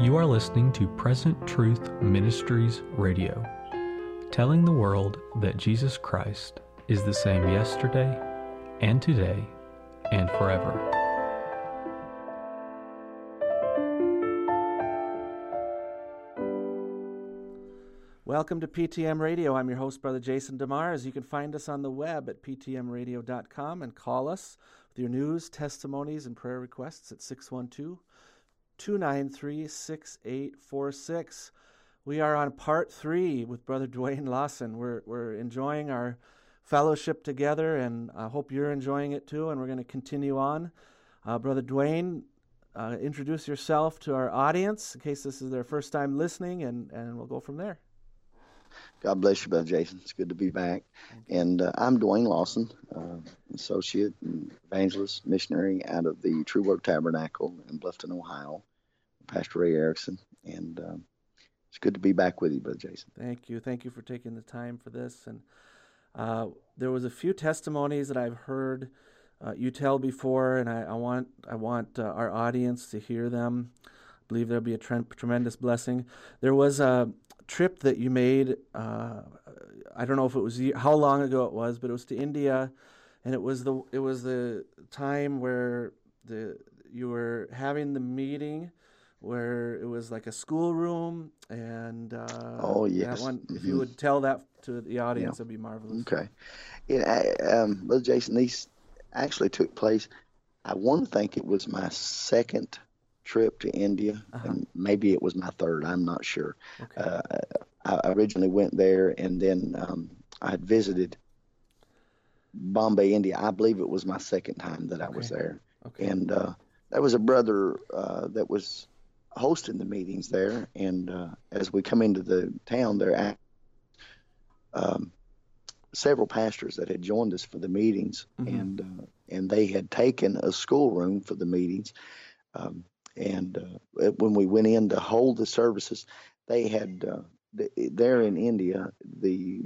You are listening to Present Truth Ministries Radio, telling the world that Jesus Christ is the same yesterday and today and forever. Welcome to PTM Radio. I'm your host, Brother Jason DeMars. You can find us on the web at ptmradio.com and call us with your news, testimonies, and prayer requests at 612 293 6846. We are on part three with Brother Dwayne Lawson. We're, we're enjoying our fellowship together, and I hope you're enjoying it too. And we're going to continue on. Uh, Brother Dwayne, uh, introduce yourself to our audience in case this is their first time listening, and, and we'll go from there. God bless you, Brother Jason. It's good to be back. And uh, I'm Dwayne Lawson, uh, associate and evangelist missionary out of the True Word Tabernacle in Bluffton, Ohio. Pastor Ray Erickson, and um, it's good to be back with you, Brother Jason. Thank you. Thank you for taking the time for this. And uh, there was a few testimonies that I've heard uh, you tell before, and I, I want I want uh, our audience to hear them. I believe there'll be a tre- tremendous blessing. There was a trip that you made. Uh, I don't know if it was how long ago it was, but it was to India, and it was the it was the time where the you were having the meeting where it was like a schoolroom and uh, oh yes one, mm-hmm. if you mm-hmm. would tell that to the audience yeah. it'd be marvelous okay yeah um, brother jason these actually took place i want to think it was my second trip to india uh-huh. and maybe it was my third i'm not sure okay. uh, i originally went there and then um, i had visited bombay india i believe it was my second time that okay. i was there okay. and uh, there was a brother uh, that was hosting the meetings there. And uh, as we come into the town, there are um, several pastors that had joined us for the meetings, mm-hmm. and uh, and they had taken a schoolroom for the meetings. Um, and uh, when we went in to hold the services, they had uh, the, there in India the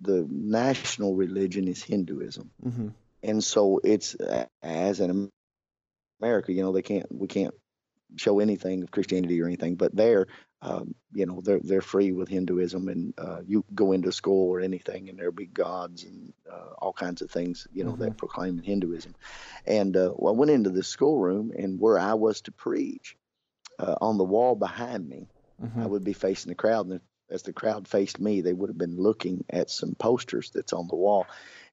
the national religion is Hinduism, mm-hmm. and so it's as an America, you know, they can't we can't show anything of Christianity or anything, but there, um, you know, they're they're free with Hinduism, and uh, you go into school or anything, and there'll be gods and uh, all kinds of things, you know, mm-hmm. that proclaim Hinduism. And uh, well, I went into the schoolroom, and where I was to preach, uh, on the wall behind me, mm-hmm. I would be facing the crowd, and as the crowd faced me, they would have been looking at some posters that's on the wall,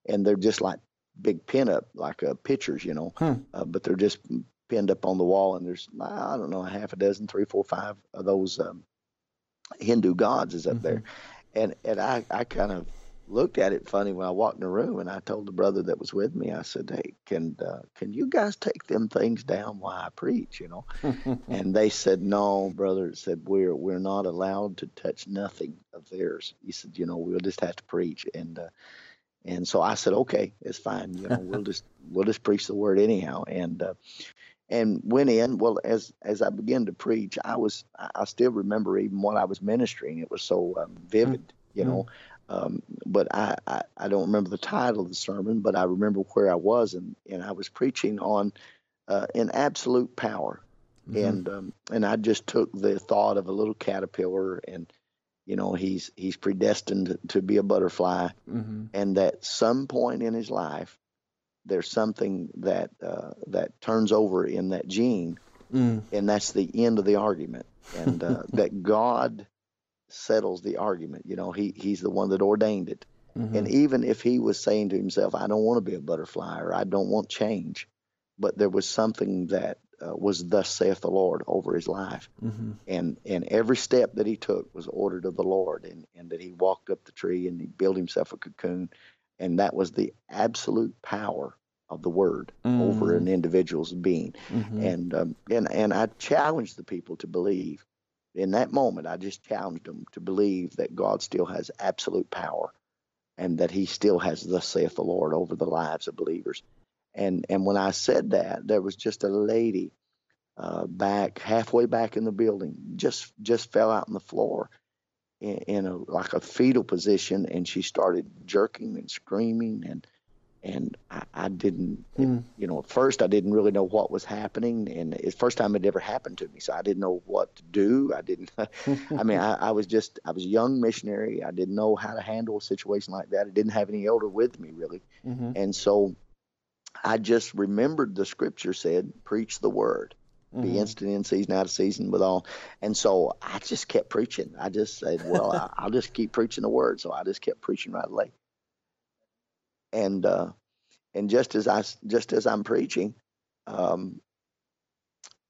and they're just like big pinup, like uh, pictures, you know, hmm. uh, but they're just pinned up on the wall, and there's I don't know a half a dozen, three, four, five of those um, Hindu gods is up mm-hmm. there, and and I I kind of looked at it funny when I walked in the room, and I told the brother that was with me, I said, "Hey, can uh, can you guys take them things down while I preach?" You know, and they said, "No, brother." It said we're we're not allowed to touch nothing of theirs. He said, "You know, we'll just have to preach." And uh, and so I said, "Okay, it's fine. You know, we'll just we'll just preach the word anyhow." And uh, and went in. Well, as as I began to preach, I was I still remember even what I was ministering. It was so um, vivid, mm-hmm. you know. Um, but I, I, I don't remember the title of the sermon, but I remember where I was, and, and I was preaching on uh, in absolute power, mm-hmm. and um, and I just took the thought of a little caterpillar, and you know he's he's predestined to, to be a butterfly, mm-hmm. and that some point in his life there's something that uh, that turns over in that gene, mm. and that's the end of the argument, and uh, that God settles the argument. You know, he he's the one that ordained it, mm-hmm. and even if he was saying to himself, "I don't want to be a butterfly," or "I don't want change," but there was something that uh, was thus saith the Lord over his life, mm-hmm. and and every step that he took was ordered of the Lord, and and that he walked up the tree and he built himself a cocoon and that was the absolute power of the word mm. over an individual's being. Mm-hmm. And um, and and I challenged the people to believe. In that moment, I just challenged them to believe that God still has absolute power, and that He still has "Thus saith the Lord" over the lives of believers. And and when I said that, there was just a lady uh, back halfway back in the building, just just fell out on the floor in, in a like a fetal position, and she started jerking and screaming and and I, I didn't, mm. you know, at first I didn't really know what was happening, and it's the first time it ever happened to me, so I didn't know what to do. I didn't, I mean, I, I, was just, I was a young missionary. I didn't know how to handle a situation like that. I didn't have any elder with me really, mm-hmm. and so I just remembered the scripture said, "Preach the word." Mm-hmm. Be instant in season, out of season with all. And so I just kept preaching. I just said, well, I, will just keep preaching the word. So I just kept preaching right away and uh, and just as I just as I'm preaching, um,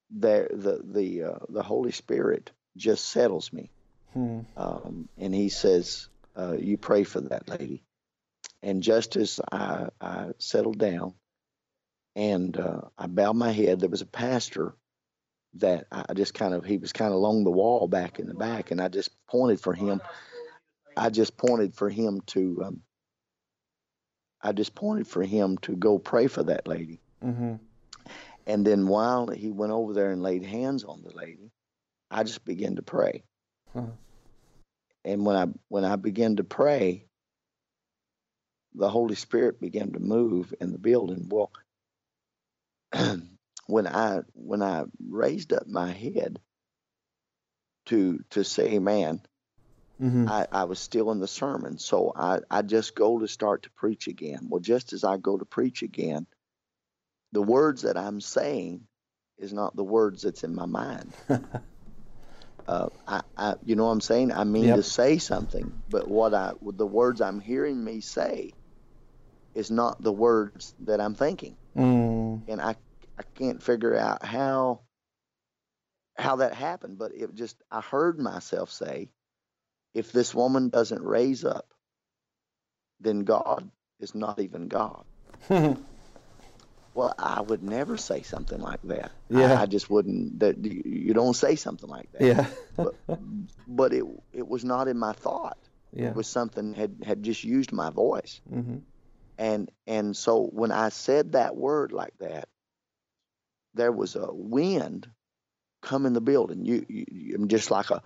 there the the uh, the Holy Spirit just settles me, hmm. um, and He says, uh, "You pray for that lady." And just as I, I settled down, and uh, I bowed my head, there was a pastor that I just kind of he was kind of along the wall back in the back, and I just pointed for him. I just pointed for him to um, I just pointed for him to go pray for that lady. Mm-hmm. And then while he went over there and laid hands on the lady, I just began to pray. Huh. And when I when I began to pray, the Holy Spirit began to move in the building. Well, when I when I raised up my head to to say Amen, Mm-hmm. I, I was still in the sermon. So I, I just go to start to preach again. Well, just as I go to preach again, the words that I'm saying is not the words that's in my mind. uh, I, I, you know what I'm saying? I mean yep. to say something, but what I, the words I'm hearing me say is not the words that I'm thinking. Mm. And I, I can't figure out how, how that happened, but it just, I heard myself say, if this woman doesn't raise up, then God is not even God. well, I would never say something like that. Yeah. I, I, just wouldn't. That you don't say something like that. Yeah. but, but it it was not in my thought. Yeah. It was something had had just used my voice. Mm-hmm. And and so when I said that word like that, there was a wind come in the building. You, you, just like a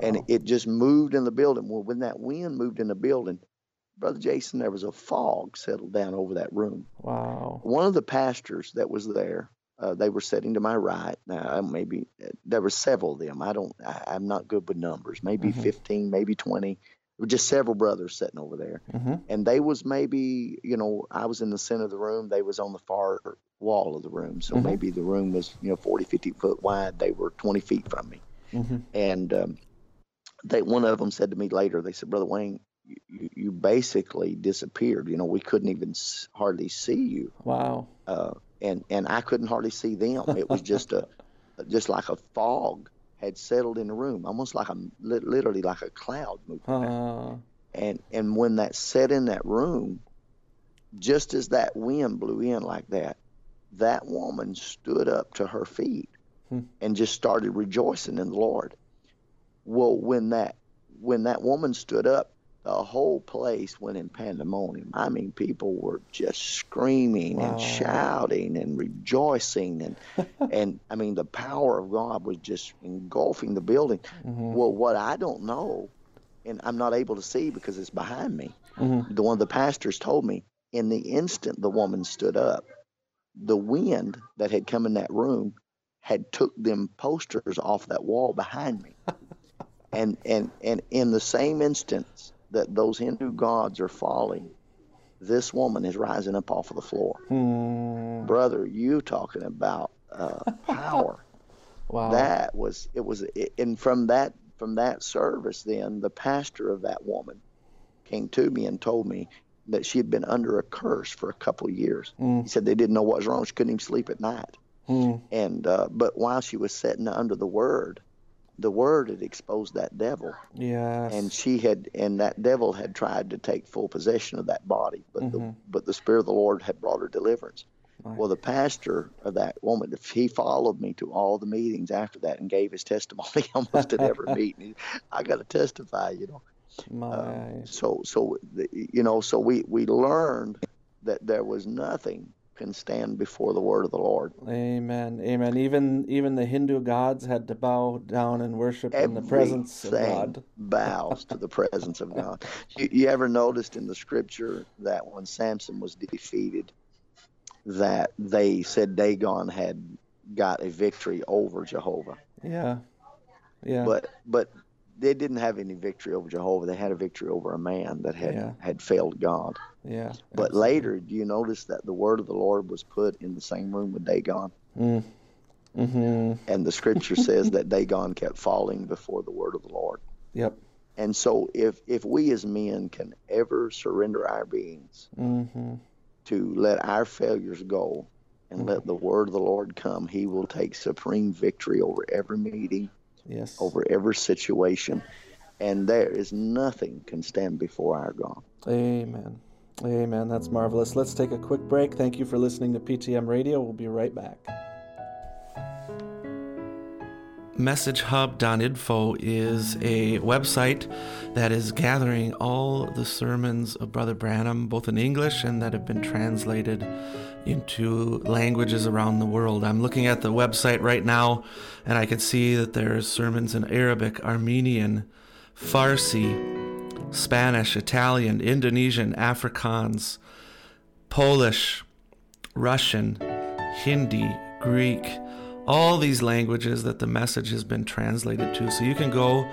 and it just moved in the building. Well, when that wind moved in the building, Brother Jason, there was a fog settled down over that room. Wow. One of the pastors that was there, uh, they were sitting to my right. Now, maybe there were several of them. I don't, I, am not good with numbers. Maybe mm-hmm. 15, maybe 20. Just several brothers sitting over there. Mm-hmm. And they was maybe, you know, I was in the center of the room. They was on the far wall of the room. So mm-hmm. maybe the room was, you know, 40, 50 foot wide. They were 20 feet from me. Mm-hmm. And, um, they one of them said to me later, they said, Brother Wayne, you, you basically disappeared. You know, we couldn't even hardly see you. Wow. Uh, and and I couldn't hardly see them. It was just a just like a fog had settled in the room, almost like a literally like a cloud moving. Uh. And and when that set in that room, just as that wind blew in like that, that woman stood up to her feet hmm. and just started rejoicing in the Lord. Well, when that when that woman stood up, the whole place went in pandemonium. I mean, people were just screaming wow. and shouting and rejoicing, and and I mean, the power of God was just engulfing the building. Mm-hmm. Well, what I don't know, and I'm not able to see because it's behind me. Mm-hmm. The one of the pastors told me in the instant the woman stood up, the wind that had come in that room had took them posters off that wall behind me. and and and in the same instance that those Hindu gods are falling, this woman is rising up off of the floor. Hmm. Brother, you talking about uh, power? wow, that was it was, and from that from that service, then the pastor of that woman came to me and told me that she had been under a curse for a couple of years. Mm. He said they didn't know what was wrong; she couldn't even sleep at night. Mm. And uh, but while she was sitting under the word, the word had exposed that devil. Yeah. And she had, and that devil had tried to take full possession of that body, but mm-hmm. the but the spirit of the Lord had brought her deliverance. Right. Well, the pastor of that woman, he followed me to all the meetings after that and gave his testimony almost at every meeting. I got to testify, you know. My. Uh, so, so you know, so we we learned that there was nothing can stand before the word of the Lord. Amen. Amen. Even even the Hindu gods had to bow down and worship Everything in the presence of God. bows to the presence of God. You, you ever noticed in the scripture that when Samson was defeated, that they said Dagon had got a victory over Jehovah. Yeah. Yeah. But but they didn't have any victory over Jehovah. They had a victory over a man that had Yeah. had failed God. yeah. But absolutely. later, do you notice that the word of the Lord was put in the same room with Dagon? Mm. Mhm. And the scripture says that Dagon kept falling before the word of the Lord. Yep. And so if if we as men can ever surrender our beings Mhm. to let our failures go and let the word of the Lord come, he will take supreme victory over every meeting, Yes. over every situation. And there is nothing can stand before our God. Amen. Amen. That's marvelous. Let's take a quick break. Thank you for listening to PTM Radio. We'll be right back. MessageHub.info is a website that is gathering all the sermons of Brother Branham, both in English and that have been translated into languages around the world. I'm looking at the website right now and I can see that there's sermons in Arabic, Armenian, Farsi, Spanish, Italian, Indonesian, Afrikaans, Polish, Russian, Hindi, Greek, all these languages that the message has been translated to. So you can go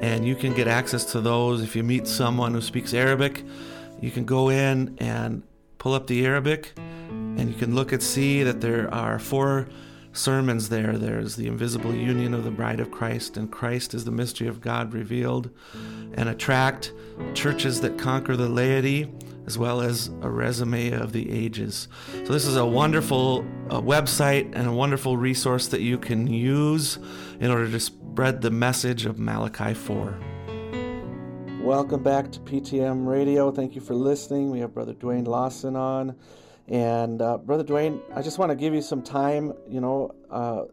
and you can get access to those. If you meet someone who speaks Arabic, you can go in and pull up the Arabic and you can look and see that there are four sermons there. There's the invisible union of the bride of Christ, and Christ is the mystery of God revealed, and a tract, churches that conquer the laity, as well as a resume of the ages. So, this is a wonderful uh, website and a wonderful resource that you can use in order to spread the message of Malachi 4. Welcome back to PTM Radio. Thank you for listening. We have Brother Dwayne Lawson on. And uh, Brother Dwayne, I just want to give you some time. You know, uh,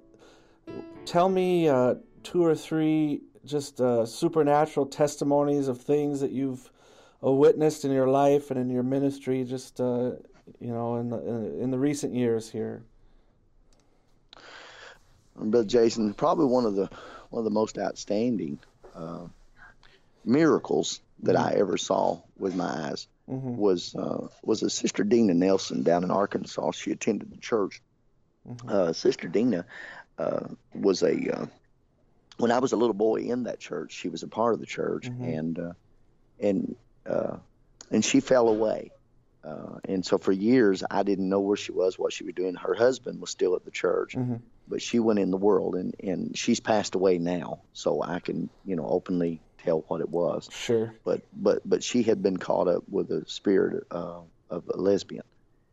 tell me uh, two or three just uh, supernatural testimonies of things that you've witnessed in your life and in your ministry, just uh, you know, in the in the recent years here. Brother Jason, probably one of the one of the most outstanding uh, miracles that I ever saw with my eyes Mhm. was uh, was a sister Dina Nelson down in Arkansas. She attended the church. Uh, sister Dina uh, was a uh, when I was a little boy in that church. She was a part of the church, and uh, and uh, and she fell away. Uh, and so for years, I didn't know where she was, what she was doing. Her husband was still at the church, Mhm. but she went in the world, and and she's passed away now. So I can you know openly tell what it was Sure. but but but she had been caught up with a spirit uh, of a lesbian,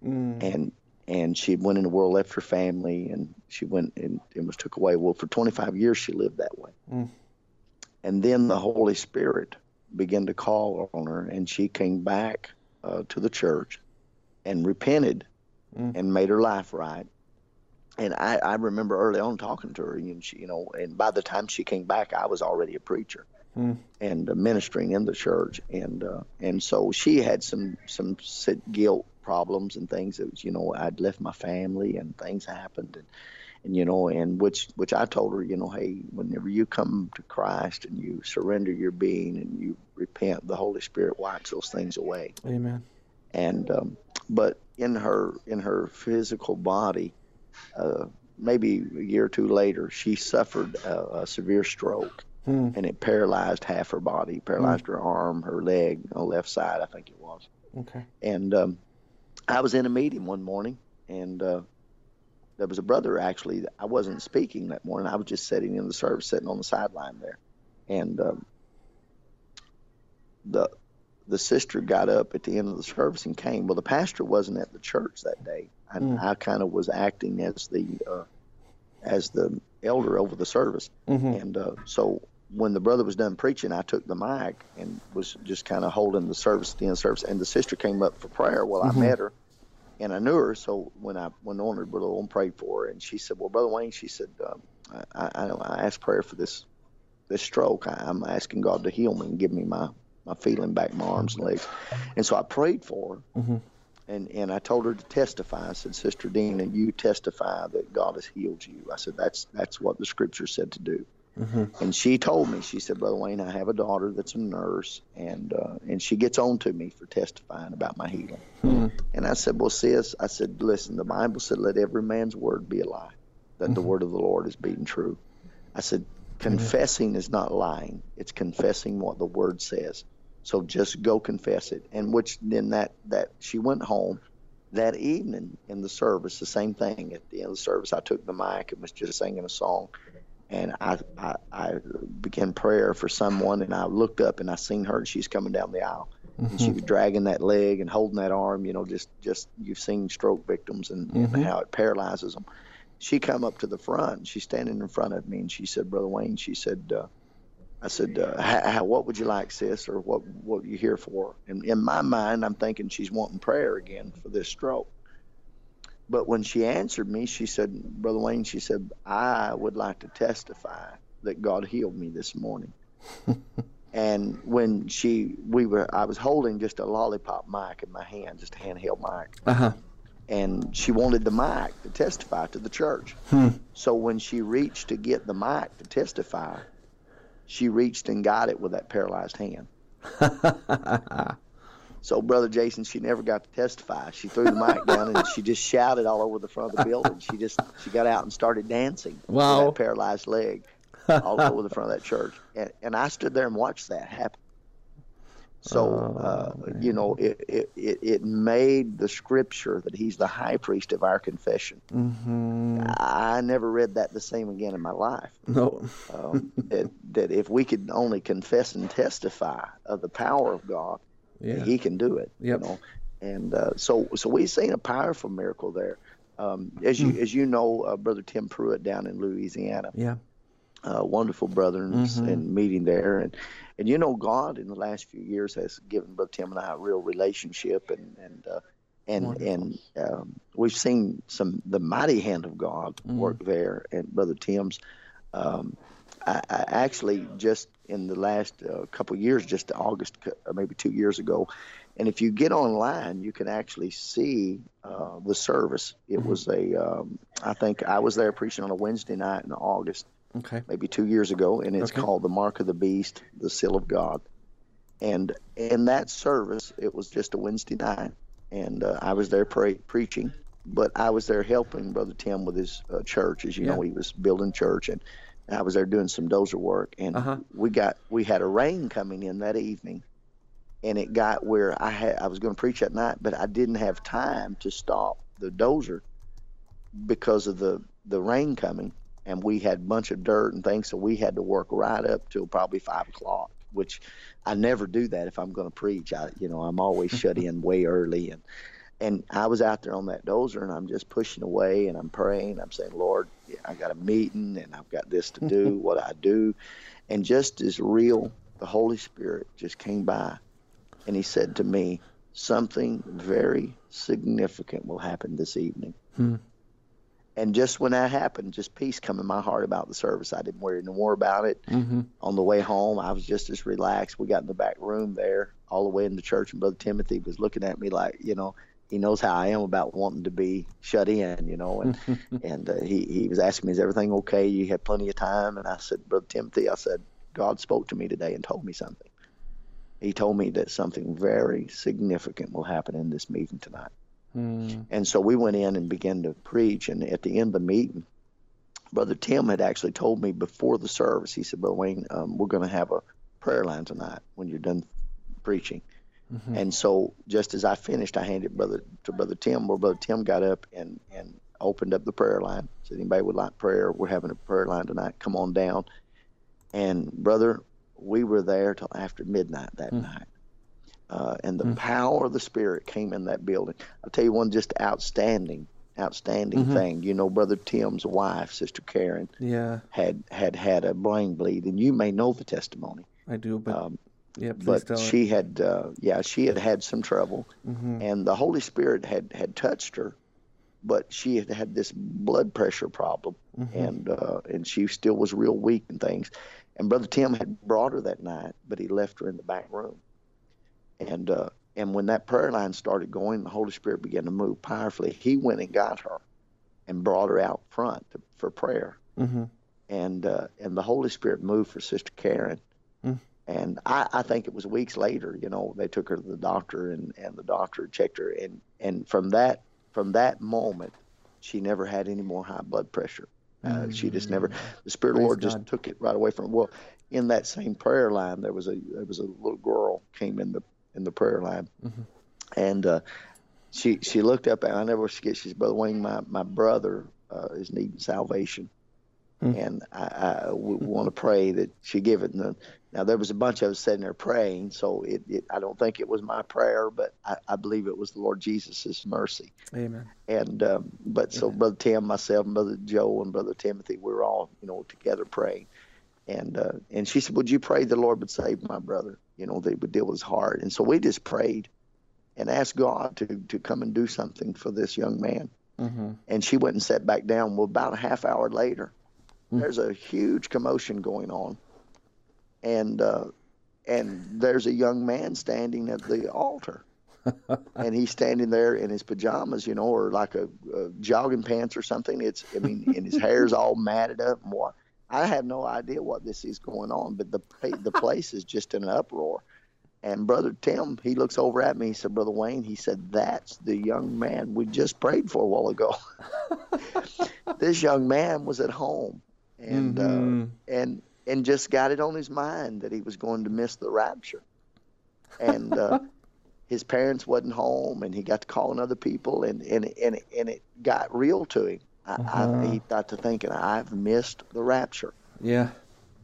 Mm. and and she went in the world, left her family, and she went and, and was took away. Well, for 25 years she lived that way, Mm. and then the Holy Spirit began to call on her, and she came back uh, to the church and repented Mm. and made her life right. And I, I remember early on talking to her, and she, you know, and by the time she came back, I was already a preacher Mm. and uh, ministering in the church, and uh, and so she had some some guilt problems and things that you know I'd left my family and things happened and and you know and which which I told her you know hey whenever you come to Christ and you surrender your being and you repent the Holy Spirit wipes those things away Amen. and um, but in her in her physical body uh, maybe a year or two later she suffered a, a severe stroke Hmm. and it paralyzed half her body paralyzed her arm her leg on the left side i think it was Okay. and um, i was in a meeting one morning and uh, there was a brother actually i wasn't speaking that morning i was just sitting in the service sitting on the sideline there and um, the the sister got up at the end of the service and came well the pastor wasn't at the church that day and Mm. i kind of was acting as the uh, as the elder over the service Mhm. and uh, so when the brother was done preaching, I took the mic and was just kind of holding the service, the end service. And the sister came up for prayer. Well, I met her and I knew her. So when I went on her, Brother and prayed for her. And she said, Well, Brother Wayne, she said, um, I, I, I asked prayer for this this stroke. I, I'm asking God to heal me and give me my, my feeling back, my arms and legs. And so I prayed for her. Mhm. and and I told her to testify. I said, Sister Dina, you testify that God has healed you. I said, that's that's what the Scripture said to do. Mm-hmm. And she told me, she said, Brother Wayne, I have a daughter that's a nurse, and uh, and she gets on to me for testifying about my healing. Mm-hmm. And I said, Well, sis, I said, listen, the Bible said, let every man's word be a lie, that mm-hmm. the word of the Lord is being true. I said, confessing is not lying; it's confessing what the word says. So just go confess it. And which then that that she went home that evening in the service, the same thing. At the end of the service, I took the mic and was just singing a song, and I I, I began prayer for someone, and I looked up and I seen her, and she's coming down the aisle, mm-hmm. and she mm-hmm. was dragging that leg and holding that arm. You know, just just you've seen stroke victims and, mm-hmm. and how it paralyzes them. She come up to the front. She's standing in front of me, and she said, "Brother Wayne," she said. Uh, I said, uh, how, "What would you like, sis, or what what are you here for?" And in my mind, I'm thinking she's wanting prayer again for this stroke. But when she answered me, she said, "Brother Wayne," she said, "I would like to testify that God healed me this morning." and when she, we were, I was holding just a lollipop mic in my hand, just a handheld mic. Uh-huh and she wanted the mic to testify to the church. Hmm. So when she reached to get the mic to testify, she reached and got it with that paralyzed hand. so, Brother Jason, she never got to testify. She threw the mic down and she just shouted all over the front of the building. She just she got out and started dancing wow. with that paralyzed leg all over the front of that church. And, and I stood there and watched that happen. So, oh, uh, you know, it, it, it, it, made the scripture that he's the high priest of our confession. Mm-hmm. I never read that the same again in my life. No. um, that, that if we could only confess and testify of the power of God, yeah. he can do it. Yep. You know? And uh, so, so we've seen a powerful miracle there. Um, as you mm. as you know, uh, Brother Tim Pruitt down in Louisiana. Yeah. Uh, wonderful brother mm-hmm. and meeting there, and and you know, God in the last few years has given Brother Tim and I a real relationship, and and uh, and Wonderful. and um, we've seen some the mighty hand of God mm. work there. And Brother Tim's, um, I, I actually just in the last uh, couple of years, just August, or maybe two years ago, and if you get online, you can actually see uh, the service. It mm-hmm. was a, um, I think I was there preaching on a Wednesday night in August, okay. maybe two years ago, and it's okay. called the Mark of the Beast, the Seal of God. And in that service, it was just a Wednesday night, and uh, I was there pre- preaching, but I was there helping Brother Tim with his uh, church. As you yeah. know, he was building church, and I was there doing some dozer work. And uh-huh. we got we had a rain coming in that evening, and it got where I had I was going to preach that night, but I didn't have time to stop the dozer because of the the rain coming and we had a bunch of dirt and things, so we had to work right up till probably five o'clock. Which I never do that if I'm going to preach. I, you know, I'm always shut in way early, and and I was out there on that dozer, and I'm just pushing away, and I'm praying. I'm saying, Lord, I got a meeting, and I've got this to do. what I do, and just as real, the Holy Spirit just came by, and He said to me, something very significant will happen this evening. Hmm. And just when that happened, just peace come in my heart about the service. I didn't worry no more about it. Mm-hmm. On the way home, I was just as relaxed. We got in the back room there, all the way in the church, and Brother Timothy was looking at me like, you know, he knows how I am about wanting to be shut in, you know, and and uh, he he was asking me, is everything okay? You had plenty of time, and I said, Brother Timothy, I said, God spoke to me today and told me something. He told me that something very significant will happen in this meeting tonight. Mm. And so we went in and began to preach. And at the end of the meeting, Brother Tim had actually told me before the service, he said, Brother Wayne, um, we're going to have a prayer line tonight when you're done preaching. Mm-hmm. And so just as I finished, I handed brother to Brother Tim, where Brother Tim got up and, and opened up the prayer line. Said, anybody would like prayer? We're having a prayer line tonight. Come on down. And brother, we were there till after midnight that mm. night uh, and the mm-hmm. power of the Spirit came in that building. I'll tell you one just outstanding, outstanding mm-hmm. thing. You know, Brother Tim's wife, Sister Karen, yeah, had had had a brain bleed, and you may know the testimony. I do, but um, yeah, but she it. had, uh, yeah, she had had some trouble, mm-hmm. and the Holy Spirit had had touched her, but she had had this blood pressure problem, mm-hmm. and uh, and she still was real weak and things. And Brother Tim had brought her that night, but he left her in the back room and uh, And when that prayer line started going, the Holy Spirit began to move powerfully. He went and got her and brought her out front to, for prayer. Mm-hmm. And uh, and the Holy Spirit moved for Sister Karen. Mm. And I, I think it was weeks later, you know, they took her to the doctor and, and the doctor checked her and, and from that from that moment she never had any more high blood pressure. Uh, She just never. The Spirit of the Lord just took it right away from. Her. Well, in that same prayer line, there was a there was a little girl came in the in the prayer line, Mhm. and uh, she she looked up and I never forget. she She's brother Wayne. My my brother uh, is needing salvation, Mm. and I, I we want to pray that she give it. And now there was a bunch of us sitting there praying, so it, it I don't think it was my prayer, but I, I believe it was the Lord Jesus' mercy. Amen. And um, but so Amen. brother Tim, myself, and brother Joe, and brother Timothy, we were all you know together praying. And uh, and she said, "Would you pray the Lord would save my brother? You know, they would deal with his heart." And so we just prayed and asked God to to come and do something for this young man. Mm-hmm. And she went and sat back down. Well, about a half hour later, Mm. there's a huge commotion going on, and uh, and there's a young man standing at the altar and he's standing there in his pajamas, you know, or like a, a jogging pants or something. It's, I mean, and his hair's all matted up and what. I have no idea what this is going on, but the the place is just in an uproar. And brother Tim, he looks over at me. He said, "Brother Wayne," he said, "That's the young man we just prayed for a while ago." this young man was at home, and Mhm. uh, and and just got it on his mind that he was going to miss the rapture, and. Uh, his parents wasn't home and he got to calling other people and and and, and it got real to him I, Uh-huh. I, he got to thinking i've missed the rapture Yeah.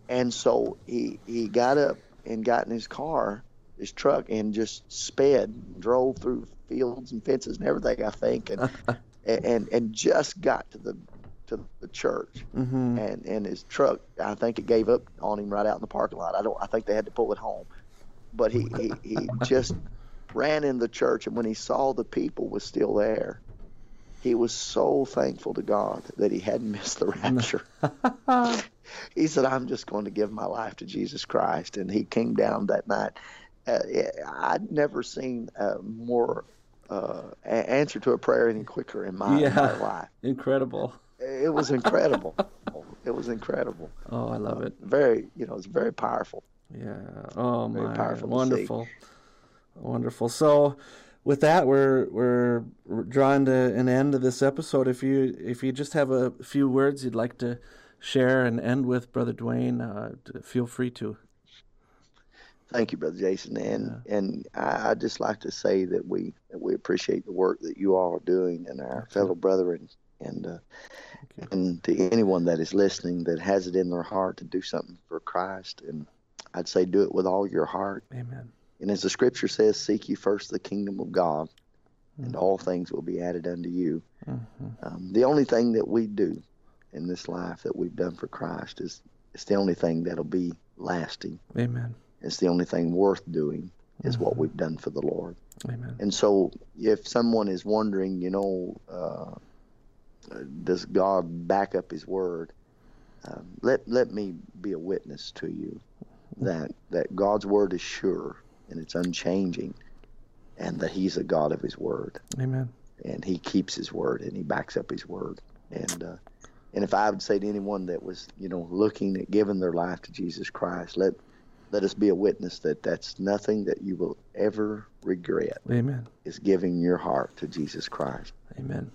and so he he got up and got in his car his truck and just sped drove through fields and fences and everything i think and and and just got to the to the church. Mm-hmm. and and his truck i think it gave up on him right out in the parking lot. I don't i think they had to pull it home. But he he, he just ran in the church and when he saw the people was still there he was so thankful to god that he hadn't missed the rapture. He said i'm just going to give my life to jesus christ. And he came down that night. Uh, i'd never seen a more uh, answer to a prayer any quicker in my Yeah. entire life. Incredible. It was incredible. it was incredible. Oh, I love it. Very, you know, it's very powerful. Yeah. Oh Very my. powerful. Wonderful. Wonderful. So, with that, we're we're drawing to an end of this episode. If you if you just have a few words you'd like to share and end with, Brother Dwayne, uh, feel free to. Thank you, Brother Jason, and and I, I'd just like to say that we that we appreciate the work that you all are doing, and our fellow brethren, and uh, you. and to anyone that is listening that has it in their heart to do something for Christ, and I'd say do it with all your heart. Amen. And as the Scripture says, seek you first the kingdom of God, and all things will be added unto you. hmm Um, the only thing that we do in this life that we've done for Christ is it's the only thing that'll be lasting. Amen. It's the only thing worth doing is what Mhm. we've done for the Lord. Amen. And so, if someone is wondering, you know, uh, does God back up His word? Um, let let me be a witness to you that that God's word is sure and it's unchanging, and that He's a God of His word Amen. and he keeps his word and he backs up his word and uh, and if I would say to anyone that was you know looking at giving their life to Jesus Christ let let us be a witness that that's nothing that you will ever regret Amen. is giving your heart to Jesus Christ Amen.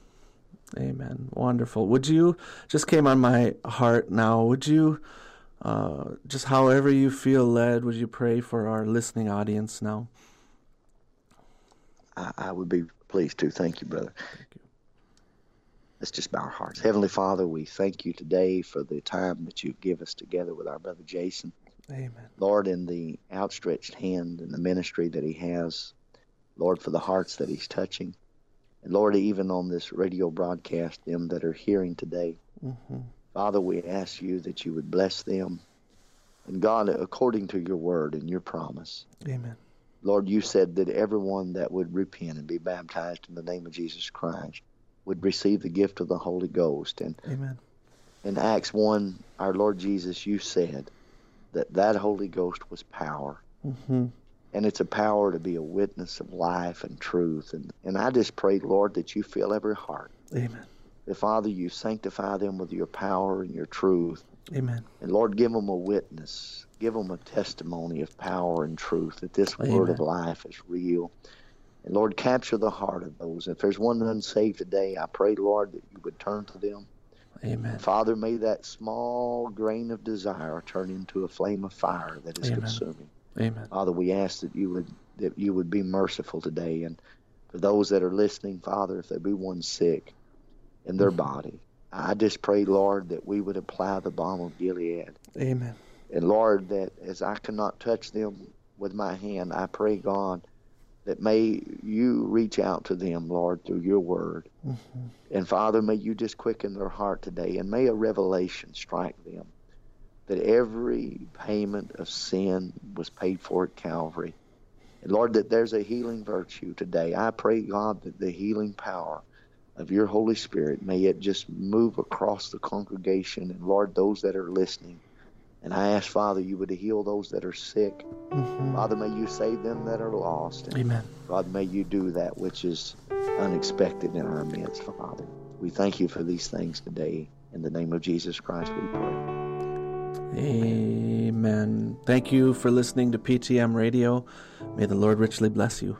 Amen. Wonderful. Would you just came on my heart now? Would you uh, just however you feel led? Would you pray for our listening audience now? I, I would be pleased to thank you brother Thank you. let's just bow our hearts Heavenly Father we thank you today for the time that you give us together with our brother Jason Amen. Lord, in the outstretched hand and the ministry that he has, Lord, for the hearts that he's touching. And Lord, even on this radio broadcast, them that are hearing today, hmm Father, we ask you that you would bless them. And God, according to your word and your promise, Amen. Lord, you said that everyone that would repent and be baptized in the name of Jesus Christ would receive the gift of the Holy Ghost. And Amen. in Acts 1, our Lord Jesus, you said that that Holy Ghost was power. hmm and it's a power to be a witness of life and truth. And, and I just pray, Lord, that you fill every heart. Amen. That, Father, you sanctify them with your power and your truth. Amen. And Lord, give them a witness. Give them a testimony of power and truth that this Amen. word of life is real. And Lord, capture the heart of those. If there's one unsaved today, I pray, Lord, that you would turn to them. Amen. Father, may that small grain of desire turn into a flame of fire that is Amen. consuming. Amen. Father, we ask that you would that you would be merciful today, and for those that are listening, Father, if there be one sick in their mm-hmm. body, I just pray, Lord, that we would apply the balm of Gilead, Amen. and Lord, that as I cannot touch them with my hand, I pray, God, that may you reach out to them, Lord, through your word, mm-hmm. and Father, may you just quicken their heart today, and may a revelation strike them that every payment of sin was paid for at Calvary. And Lord, that there's a healing virtue today. I pray, God, that the healing power of your Holy Spirit may it just move across the congregation and Lord, those that are listening. And I ask, Father, you would heal those that are sick. Mm-hmm. Father, may you save them that are lost. And Amen. God, may you do that which is unexpected in our midst, Father. We thank you for these things today. In the name of Jesus Christ, we pray. Amen. Thank you for listening to PTM Radio. May the Lord richly bless you.